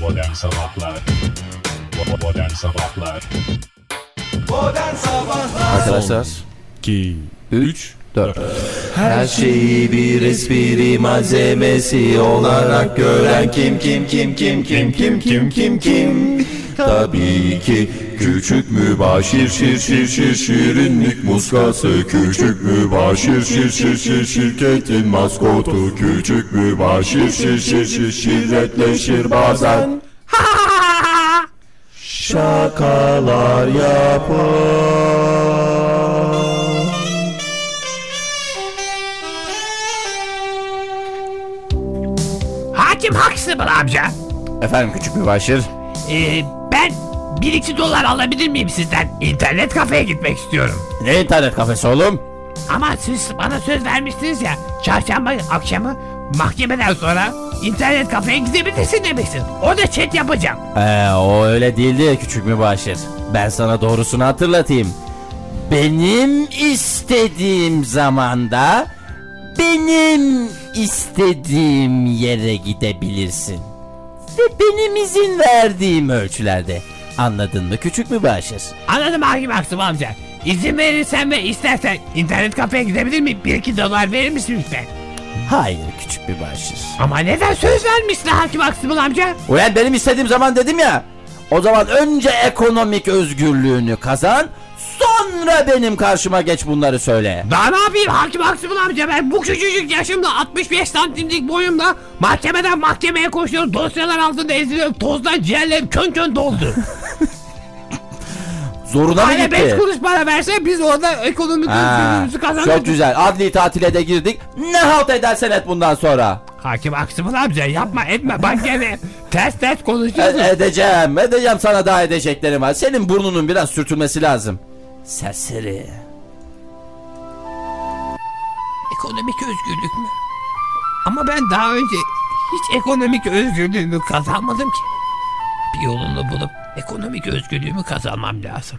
Modern Sabahlar. Modern Sabahlar. Modern Sabahlar. Arkadaşlar. 2, 3, 4 Her şeyi bir espri malzemesi olarak gören kim kim kim kim kim kim kim kim kim Tabii ki küçük mübaşir şir şir şir şirinlik muskası Küçük mübaşir şir şir şir şirketin maskotu Küçük mübaşir şir şir şir şirretleşir bazen Şakalar yapar Hakim haksın mı amca? Efendim küçük mübaşir Ee, ben 1-2 dolar alabilir miyim sizden? İnternet kafeye gitmek istiyorum. Ne internet kafesi oğlum? Ama siz bana söz vermiştiniz ya. Çarşamba akşamı mahkemeden sonra internet kafeye gidebilirsin demiştin. Orada chat yapacağım. Ee, o öyle değildi küçük mübaşir. Ben sana doğrusunu hatırlatayım. Benim istediğim zamanda benim istediğim yere gidebilirsin. Ve benim izin verdiğim ölçülerde. Anladın mı küçük mübaşir? Anladım hakim haksın amca. İzin verirsen ve istersen internet kafeye gidebilir miyim? 1-2 dolar verir misin lütfen? Hayır küçük mübaşir. Ama neden söz vermişsin hakim haksın amca? Ulan benim istediğim zaman dedim ya. O zaman önce ekonomik özgürlüğünü kazan. Sonra benim karşıma geç bunları söyle. Daha ne yapayım hakim haksın amca ben bu küçücük yaşımda 65 santimlik boyumda mahkemeden mahkemeye koşuyorum dosyalar altında eziliyorum tozdan ciğerlerim kön kön doldu. Zoruna mı 5 gitti? kuruş para verse biz orada ekonomik Ha, özgürlüğümüzü kazanırız. çok güzel. Adli tatile de girdik. Ne halt edersen et bundan sonra. Hakim haksın amca yapma etme bak gene ters ters konuşuyorsun. E- edeceğim. Edeceğim sana daha edeceklerim var. Senin burnunun biraz sürtülmesi lazım. Serseri. Ekonomik özgürlük mü? Ama ben daha önce hiç ekonomik özgürlüğümü kazanmadım ki. Bir yolunu bulup ekonomik özgürlüğümü kazanmam lazım.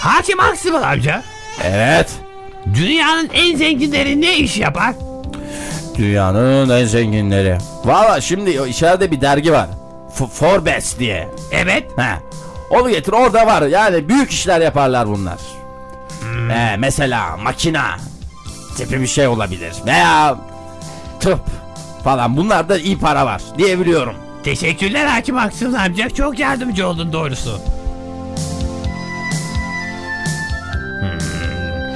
Hakim Aksibal amca, Evet. dünyanın en zenginleri ne iş yapar? Dünyanın en zenginleri. Valla şimdi içeride bir dergi var. F- Forbes diye. Evet, He. Onu getir orada var. Yani büyük işler yaparlar bunlar. He, mesela makina tipi bir şey olabilir. Veya tıp falan. Bunlarda iyi para var diyebiliyorum. Teşekkürler Hakim Aksibal amca, çok yardımcı oldun doğrusu. Hmm,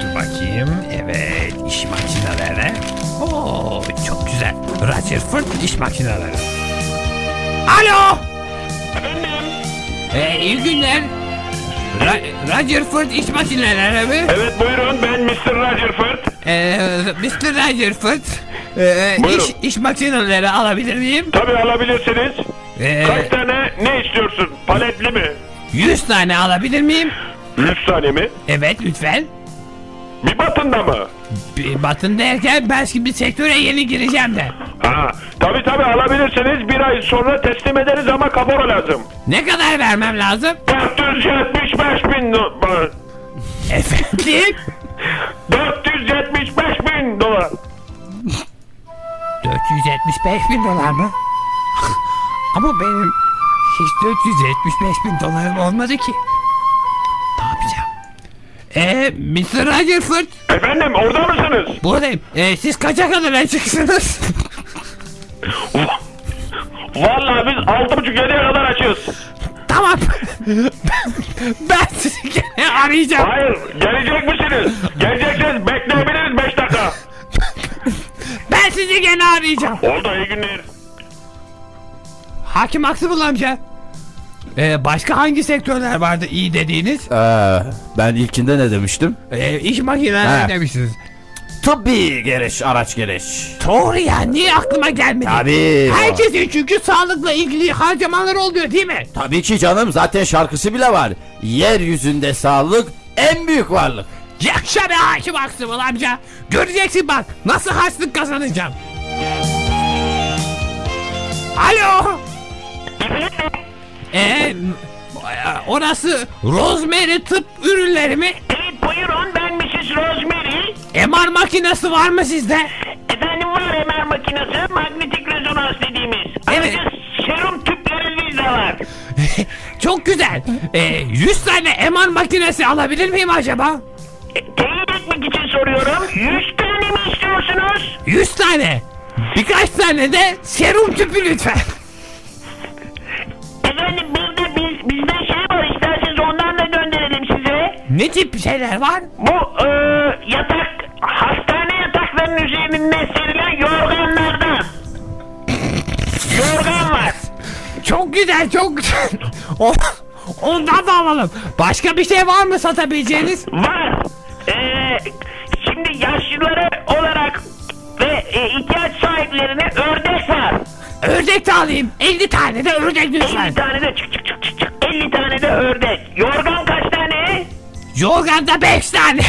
dur bakayım, evet, iş makineleri. Oo, çok güzel. Rutherford iş makineleri. Alo! Ee, iyi günler. Ra- Rutherford iş makineleri mi? Evet buyurun ben Mr. Rogerford. Ee, Mr. Rutherford. Ee, Buyurun. iş, iş makineleri alabilir miyim? Tabi alabilirsiniz. Ee, Kaç tane ne istiyorsun? Paletli mi? 100 tane alabilir miyim? 100 tane mi? Evet lütfen. Bir batında mı? Bir Batın derken ben şimdi sektöre yeni gireceğim de. Ha, tabi tabi alabilirsiniz. Bir ay sonra teslim ederiz ama kapora lazım. Ne kadar vermem lazım? 475 bin Efendim? 475 bin dolar mı? Ama benim hiç 475 bin dolarım olmadı ki. Ne yapacağım? Eee Mr. Rutherford Efendim orada mısınız? buradayım. Ee, siz kaça kadar açıksınız? Vallahi biz 6.30-7'ye kadar açıyoruz. tamam. ben, sizi gene arayacağım. Hayır gelecek misiniz? Geleceksiniz bekleyebiliriz 5 dakika. Ben sizi gene arayacağım. Oldu iyi günler. Hakim Aksıbıl amca. Ee, başka hangi sektörler vardı iyi dediğiniz? Ee, ben ilkinde ne demiştim? Ee, iş makineleri Ha. demişsiniz. Tıbbi gereç, araç gereç. Doğru ya niye aklıma gelmedi? Tabii. Herkesin çünkü sağlıkla ilgili harcamaları oluyor değil mi? Tabii ki canım zaten şarkısı bile var. Yeryüzünde sağlık en büyük varlık. Yakşa be hakim Aksımal amca. Göreceksin bak nasıl harçlık kazanacağım. Alo. Ee, orası Rosemary tıp ürünleri mi? Evet buyurun ben Mrs. Rosemary. MR makinesi var mı sizde? Efendim var MR makinesi. Magnetik rezonans dediğimiz. Evet. Ayrıca serum tüplerimiz de var. Çok güzel. Ee, 100 tane MR makinesi alabilir miyim acaba? Teyit etmek için soruyorum. 100 tane mi istiyorsunuz? 100 tane. Birkaç tane de serum tüpü lütfen. Efendim bizde biz, bizde şey var isterseniz ondan da gönderelim size. Ne tip şeyler var? Bu e, yatak hastane yataklarının üzerinde serilen yorganlardan. Yorgan var. Çok güzel çok güzel. Ondan da alalım. Başka bir şey var mı satabileceğiniz? Var. İhtiyaç sahiplerine ördek var. Ördek de alayım. 50 tane de ördek 50 lütfen. tane de çık çık çık çık çık. 50 tane de ördek. Yorgan kaç tane? Yorganda 5 tane.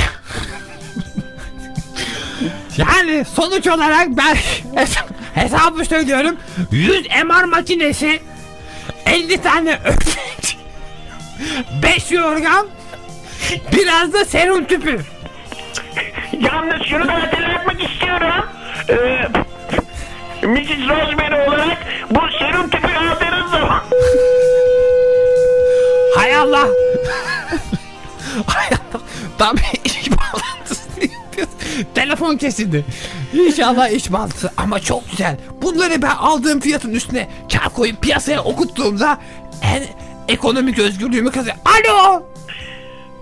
yani sonuç olarak ben hes- hesabı söylüyorum. 100 MR makinesi 50 tane ördek 5 yorgan biraz da serum tüpü. Yalnız şunu da hatırlatmak istiyorum. Ee, Mrs. Rosemary olarak bu serum tüpü aldığınız zaman Hay Allah. Hay Allah. Tam iş yapıyoruz. Telefon kesildi. İnşallah iş bağlantısı ama çok güzel. Bunları ben aldığım fiyatın üstüne kar koyup piyasaya okuttuğumda en ekonomik özgürlüğümü kazan. Alo.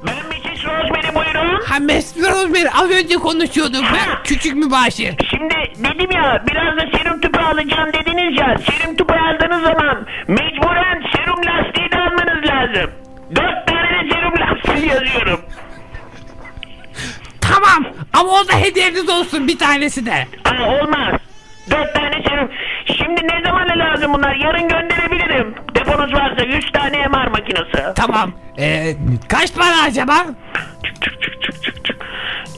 ben Mrs. Rosemary buyurun. Ha Mesut Rozberi az önce konuşuyorduk ben. Küçük mübaşir. Şimdi dedim ya biraz da serum tüpü alacağım dediniz ya. Serum tüpü aldığınız zaman mecburen serum lastiği de almanız lazım. Dört tane serum lastiği yazıyorum. Tamam ama o da hediyeniz olsun bir tanesi de. Aa, olmaz. Dört tane serum. Şimdi ne zamana lazım bunlar? Yarın gönderebilirim. Deponuz varsa 100 tane MR makinesi. Tamam. Ee, kaç para acaba?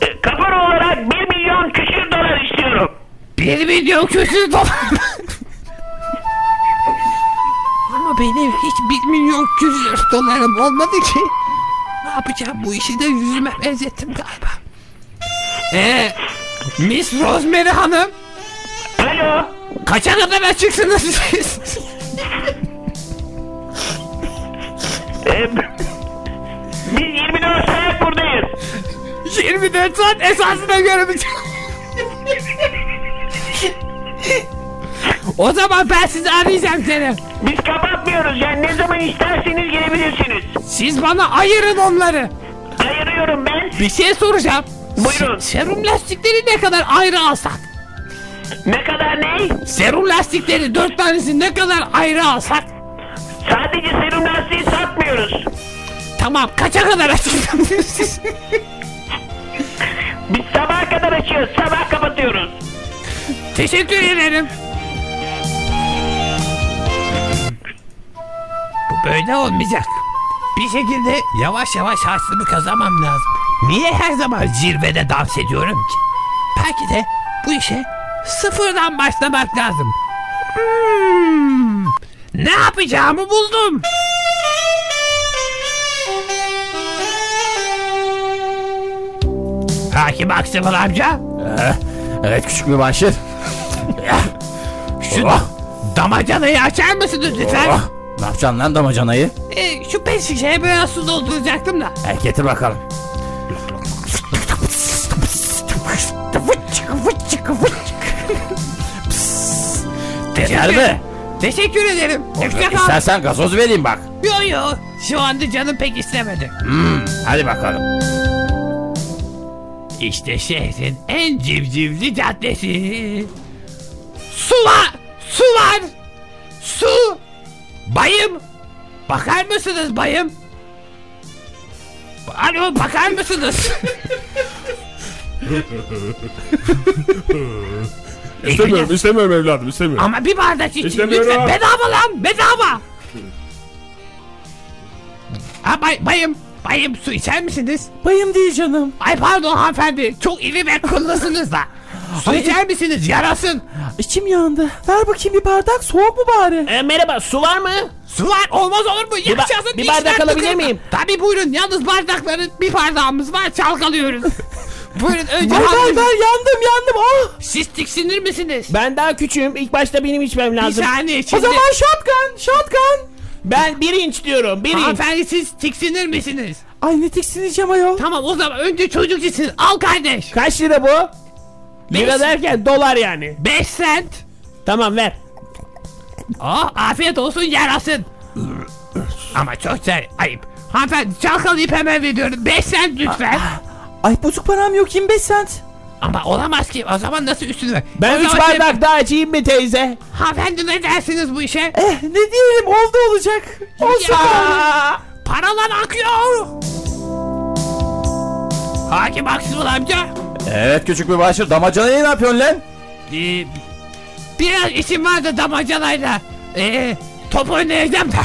E, Kafara olarak 1 milyon küsür dolar. Bir milyon küsür dolar. Ama benim hiç bir milyon küsür dolarım olmadı ki. Ne yapacağım bu işi de yüzüme benzettim galiba. Ee, Miss Rosemary Hanım Alo. kaça kadar açıksınız siz? E, biz 24 saat buradayız. 24 saat esasına göre? O zaman ben sizi arayacağım seni. Biz kapatmıyoruz yani ne zaman isterseniz gelebilirsiniz. Siz bana ayırın onları. Ayırıyorum ben. Bir şey soracağım. Buyurun. Se- serum lastikleri ne kadar ayrı alsak? Ne kadar ne? Serum lastikleri dört tanesi ne kadar ayrı alsak? Sadece serum lastiği satmıyoruz. Tamam kaça kadar açıksınız siz? Biz sabaha kadar açıyoruz. Sabah kapatıyoruz. Teşekkür ederim. Bu böyle olmayacak. Bir şekilde yavaş yavaş harçlığımı kazanmam lazım. Niye her zaman zirvede dans ediyorum ki? Belki de bu işe sıfırdan başlamak lazım. Hmm, ne yapacağımı buldum. Hakim Aksımıl amca. Evet küçük mübaşir. Şu Oh. damacanayı açar mısınız lütfen? Oh, ne yapacaksın lan damacanayı? E, şu pet şişeye biraz su dolduracaktım da. E, getir bakalım. Yeter mi? Teşekkür ederim. Hoşça kal. İstersen gazoz vereyim bak. Yo yo. Şu anda canım pek istemedi. Hadi bakalım. İşte şehrin en civcivli caddesi. Su var. Su var. Su. Bayım. Bakar mısınız bayım? Alo bakar mısınız? İstemiyorum, istemiyorum evladım, istemiyorum. Ama bir bardak için İstemiyorum. lütfen. Bedava lan bedava. Ha bay, bayım. Bayım su içer misiniz? Bayım değil canım. Ay pardon hanımefendi. Çok iri ve kıllısınız da. Su içer misiniz? Yarasın. İçim yandı. Ver bakayım bir bardak soğuk mu bari? E, merhaba su var mı? Su var olmaz olur mu? Yaşasın bir bardak alabilir miyim? Tabii buyurun. Yalnız bardakların bir bardağımız var çalkalıyoruz. buyurun önce Ver ver ver yandım yandım. Oh. Siz tiksinir misiniz? Ben daha küçüğüm. İlk başta benim içmem Bir lazım. saniye O şimdi. zaman shotgun shotgun. Ben bir inç diyorum. Bir inç. Hanımefendi siz tiksinir misiniz? Ay ne tiksineceğim ayol. Tamam o zaman önce çocuk için al kardeş. Kaç lira bu? Lira derken dolar yani. 5 sent. Tamam ver. Oh afiyet olsun yarasın. Ama çok şey ayıp. Hanımefendi çalkalayıp hemen veriyorum. 5 sent lütfen. Ay bozuk param yok 25 sent. Ama olamaz ki o zaman nasıl üstünü ver? Ben O 3 zaman şey- bardak daha açayım mı teyze? Hanımefendi ne dersiniz bu işe? Eh ne diyelim oldu olacak. Olsun. Ya, paralar akıyor. Hakim haksız mı amca? Evet küçük bir başır damacanayı ne yapıyorsun lan? Ee, biraz işim var da damacanayla. Ee, top oynayacağım da.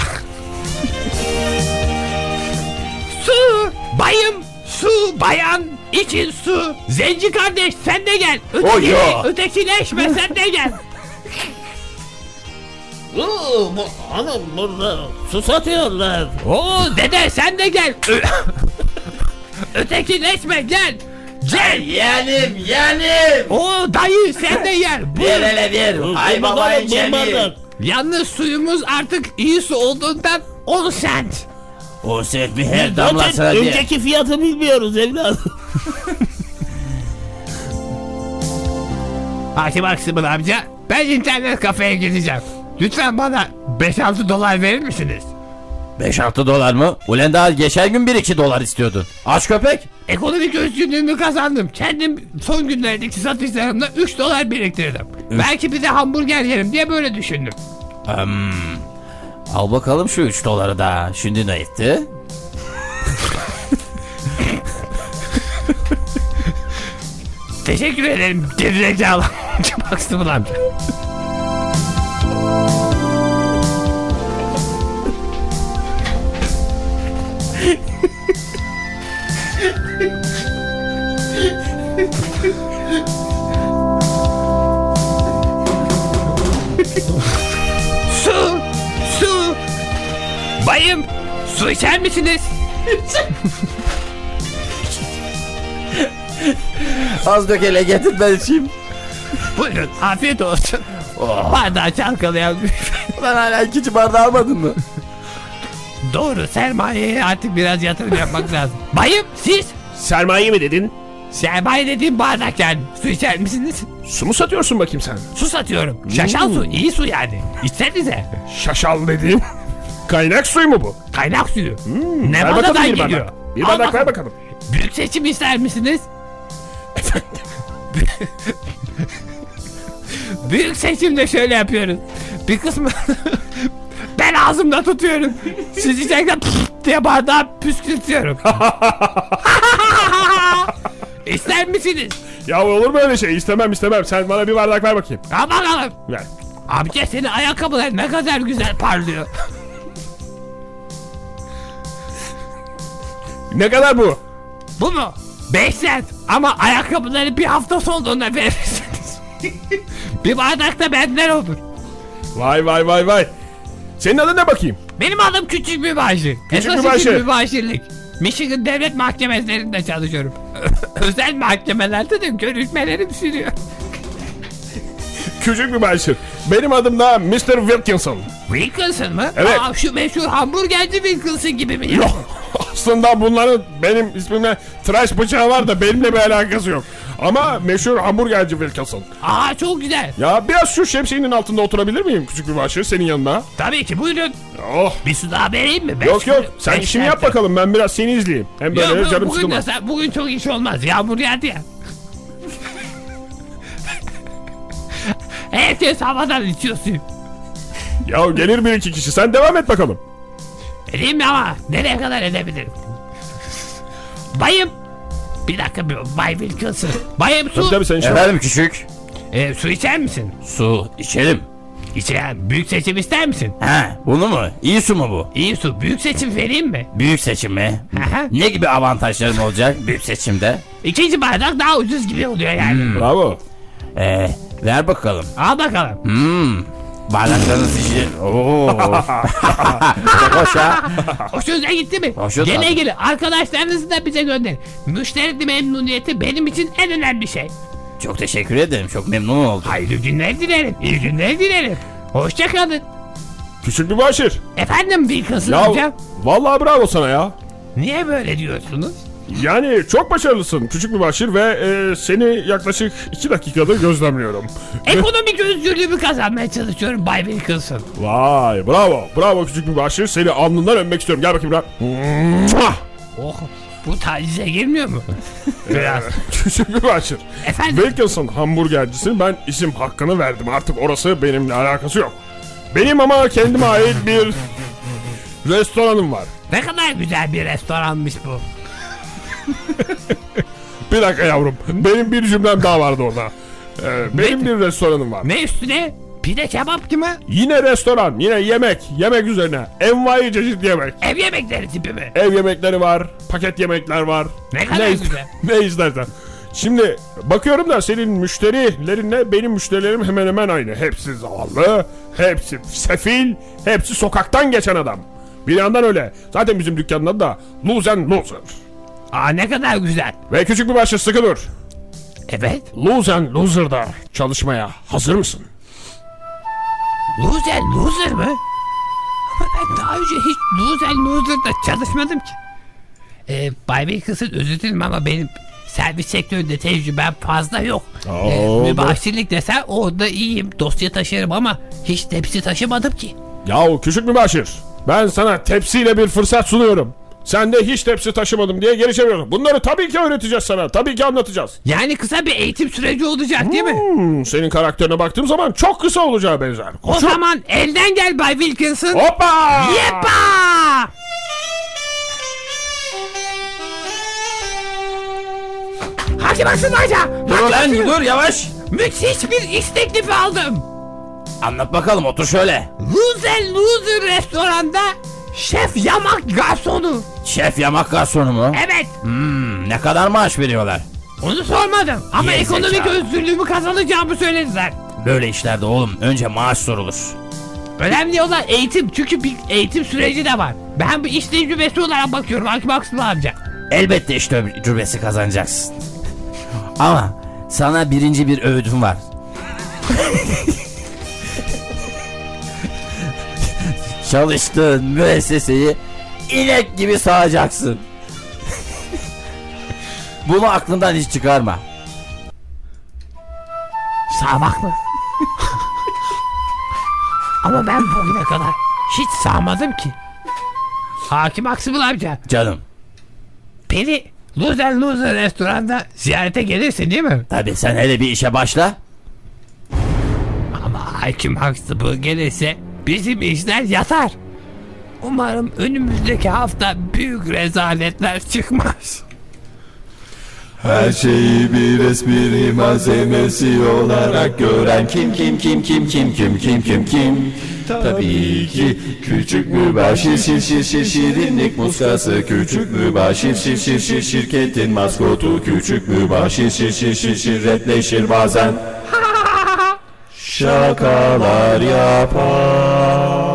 su, bayım, su, bayan, için su. Zenci kardeş sen de gel. Ya. ötekileşme sen de gel. Oo, bu, hanım burada su satıyorlar. Oo dede sen de gel. Ötekileşme gel. Gel. Yeğenim yeğenim. Oo dayı sen de gel. Buyur. hele ver. Ay baba Bakalım, bir bardak. Yalnız suyumuz artık iyi su olduğundan 10 sent. O set bir her Zaten önceki fiyatı bilmiyoruz evladım. Hakim Aksımın amca ben internet kafeye gideceğim. Lütfen bana 5-6 dolar verir misiniz? 5-6 dolar mı? Ulan daha geçen gün 1-2 dolar istiyordun. Aç köpek. Ekonomik özgürlüğümü kazandım. Kendim son günlerdeki satışlarımda 3 dolar biriktirdim. Belki bir de hamburger yerim diye böyle düşündüm. Hmm. Al bakalım şu 3 doları da. Şimdi ne etti? Teşekkür ederim gerizekalı Hakim Aksımın amca. Su, su. Bayım, su içer misiniz? Az dök hele getir ben içeyim. Buyurun, afiyet olsun. Bardağı çalkalayan Lan hala ikinci bardağı almadın mı? Doğru, sermayeye artık biraz yatırım yapmak lazım. Bayım, siz? Sermaye mi dedin? Sermaye dediğim bardak yani. Su içer misiniz? Su mu satıyorsun bakayım sen? Su satıyorum. Şaşal su, iyi su yani. İçsenize. Şaşal dediğin. Kaynak suyu mu bu? Kaynak suyu. ne Ver bakalım badadan bir geliyor? bardak. Bir Al bardak ver bakalım. Büyük seçim ister misiniz? Büyük seçimde şöyle yapıyoruz. Bir kısmı ben ağzımda tutuyorum. Siz içerken diye bardağı püskürtüyorum. İster misiniz? Ya olur mu öyle şey? İstemem istemem. Sen bana bir bardak ver bakayım. Al bakalım. Ver. Amca senin ayakkabılar ne kadar güzel parlıyor. Ne kadar bu? Bu mu? 5 sent. Ama ayakkabıları bir hafta sonunda verirsiniz. bir bardak da benden olur. Vay vay vay vay. Senin adın ne bakayım? Benim adım Küçük Mübaşir. Küçük Esas Mübaşir. işim mübaşirlik. Michigan devlet mahkemelerinde çalışıyorum. Özel mahkemelerde de görüşmelerim sürüyor. Küçük bir başır. Benim adım da Mr. Wilkinson. Wilkinson mı? Evet. Aa, şu meşhur hamburgerci Wilkinson gibi mi? Yok. Aslında bunların benim ismimle tıraş bıçağı var da benimle bir alakası yok. Ama meşhur hamburgerci Wilkinson. Aa çok güzel. Ya biraz şu şemsiyenin altında oturabilir miyim küçük bir başır senin yanına? Tabii ki buyurun. Oh. Bir su daha vereyim mi? Beş Yok yok sen işini yap sent. bakalım ben biraz seni izleyeyim. Hem böyle Yok, canım bugün, sıkılmaz. sen- bugün çok iş olmaz. Yağmur yağdı ya. Herkes havadan içiyor suyu. Ya gelir bir iki kişi sen devam et bakalım. Edeyim ama nereye kadar edebilirim? Bayım. Bir dakika bir Bay Wilkinson. Bayım su. Tabii sen. Efendim küçük. Ee, su içer misin? Su içelim. İçer. Büyük seçim ister misin? Ha bunu mu? İyi su mu bu? İyi su. Büyük seçim vereyim mi? Büyük seçim mi? Aha. Ne gibi avantajlarım olacak büyük seçimde? İkinci bardak daha ucuz gibi oluyor yani. Bravo. Ee, ver bakalım. Al bakalım. Hmm. Bardaklarınız işi... Oo. Çok hoş ha. Hoşunuza gitti mi? Hoşuma Gene tabii. gelin. Arkadaşlarınızı da bize gönderin. Müşteri memnuniyeti benim için en önemli şey. Çok teşekkür ederim. Çok memnun oldum. Hayırlı günler dilerim. İyi günler dilerim. Hoşçakalın. Küçük bir başır. Efendim Wilkinson Ya amca. vallahi bravo sana ya. Niye böyle diyorsunuz? Yani çok başarılısın küçük bir başır ve e, seni yaklaşık 2 dakikada gözlemliyorum. Ekonomik özgürlüğümü kazanmaya çalışıyorum Bay Wilkinson. Vay bravo bravo küçük bir başır seni alnından öpmek istiyorum gel bakayım buraya. Oh bu tacize girmiyor mu? Biraz. küçük bir başır. Efendim Wilkinson hamburgercisi ben isim hakkını verdim artık orası benimle alakası yok. Benim ama kendime ait bir restoranım var. ne kadar güzel bir restoranmış bu. Bir dakika yavrum benim bir cümlem daha vardı orada. Ee, benim bir restoranım var. Ne üstüne? Pide kebap mı? Yine restoran, yine yemek, yemek üzerine. Envai çeşit yemek. Ev yemekleri tipi mi? Ev yemekleri var, paket yemekler var. Ne kadar is- güzel. ne istersen. Şimdi bakıyorum da senin müşterilerinle benim müşterilerim hemen hemen aynı. Hepsi zavallı, hepsi sefil, hepsi sokaktan geçen adam. Bir yandan öyle. Zaten bizim dükkanın adı da Lose and Loser. Aa ne kadar güzel. Ve küçük bir başlı sıkı dur. Evet. Lose and Loser'da çalışmaya hazır mısın? Loser loser mı? Ama ben daha önce hiç loser loser'da çalışmadım ki. Ee, Bay Wilkinson özür dilerim ama benim servis sektöründe tecrübem fazla yok. Ee, Oo, mübaşirlik desen orada iyiyim. Dosya taşırım ama hiç tepsi taşımadım ki. Yahu küçük mübaşir. Ben sana tepsiyle bir fırsat sunuyorum. Sen de hiç tepsi taşımadım diye geri çeviriyorsun. Bunları tabii ki öğreteceğiz sana. Tabii ki anlatacağız. Yani kısa bir eğitim süreci olacak değil mi? Hmm, senin karakterine baktığım zaman çok kısa olacağı benzer. O Koçum. zaman elden gel Bay Wilkinson. Hoppa! Yepa! Hadi basın hoca. Dur lan dur yavaş. Müthiş bir iş teklifi aldım. Anlat bakalım otur şöyle. Loser Loser restoranda şef yamak garsonu. Şef yamak garsonu mu? Evet Hmm, ne kadar maaş veriyorlar? onu sormadım ama Geri ekonomik zekalı. özgürlüğümü kazanacağımı söylediler. Böyle işlerde oğlum önce maaş sorulur. Önemli olan eğitim çünkü bir eğitim süreci de var. Ben bu iş tecrübesi olarak bakıyorum Hakim Aksıl amca. Elbette iş tecrübesi kazanacaksın. Ama sana birinci bir öğüdüm var. Çalıştığın müesseseyi inek gibi sağacaksın. Bunu aklından hiç çıkarma. Sağmak mı? Ama ben bugüne kadar hiç sağmadım ki. Hakim Aksımıl amca Canım beni Loser Loser restoranda ziyarete gelirsin değil mi? tabi sen hele bir işe başla. Ama Hakim Aksımıl gelirse bizim işler yatar. Umarım önümüzdeki hafta büyük rezaletler çıkmaz. Her şeyi bir espri malzemesi olarak gören kim kim kim kim kim kim kim kim kim? Tabii ki küçük mübaşir şir şir şir şirinlik muskası Küçük mübaşir şir şir şir şirketin maskotu Küçük mübaşir şir şir şir şirretleşir bazen. Şakalar yapar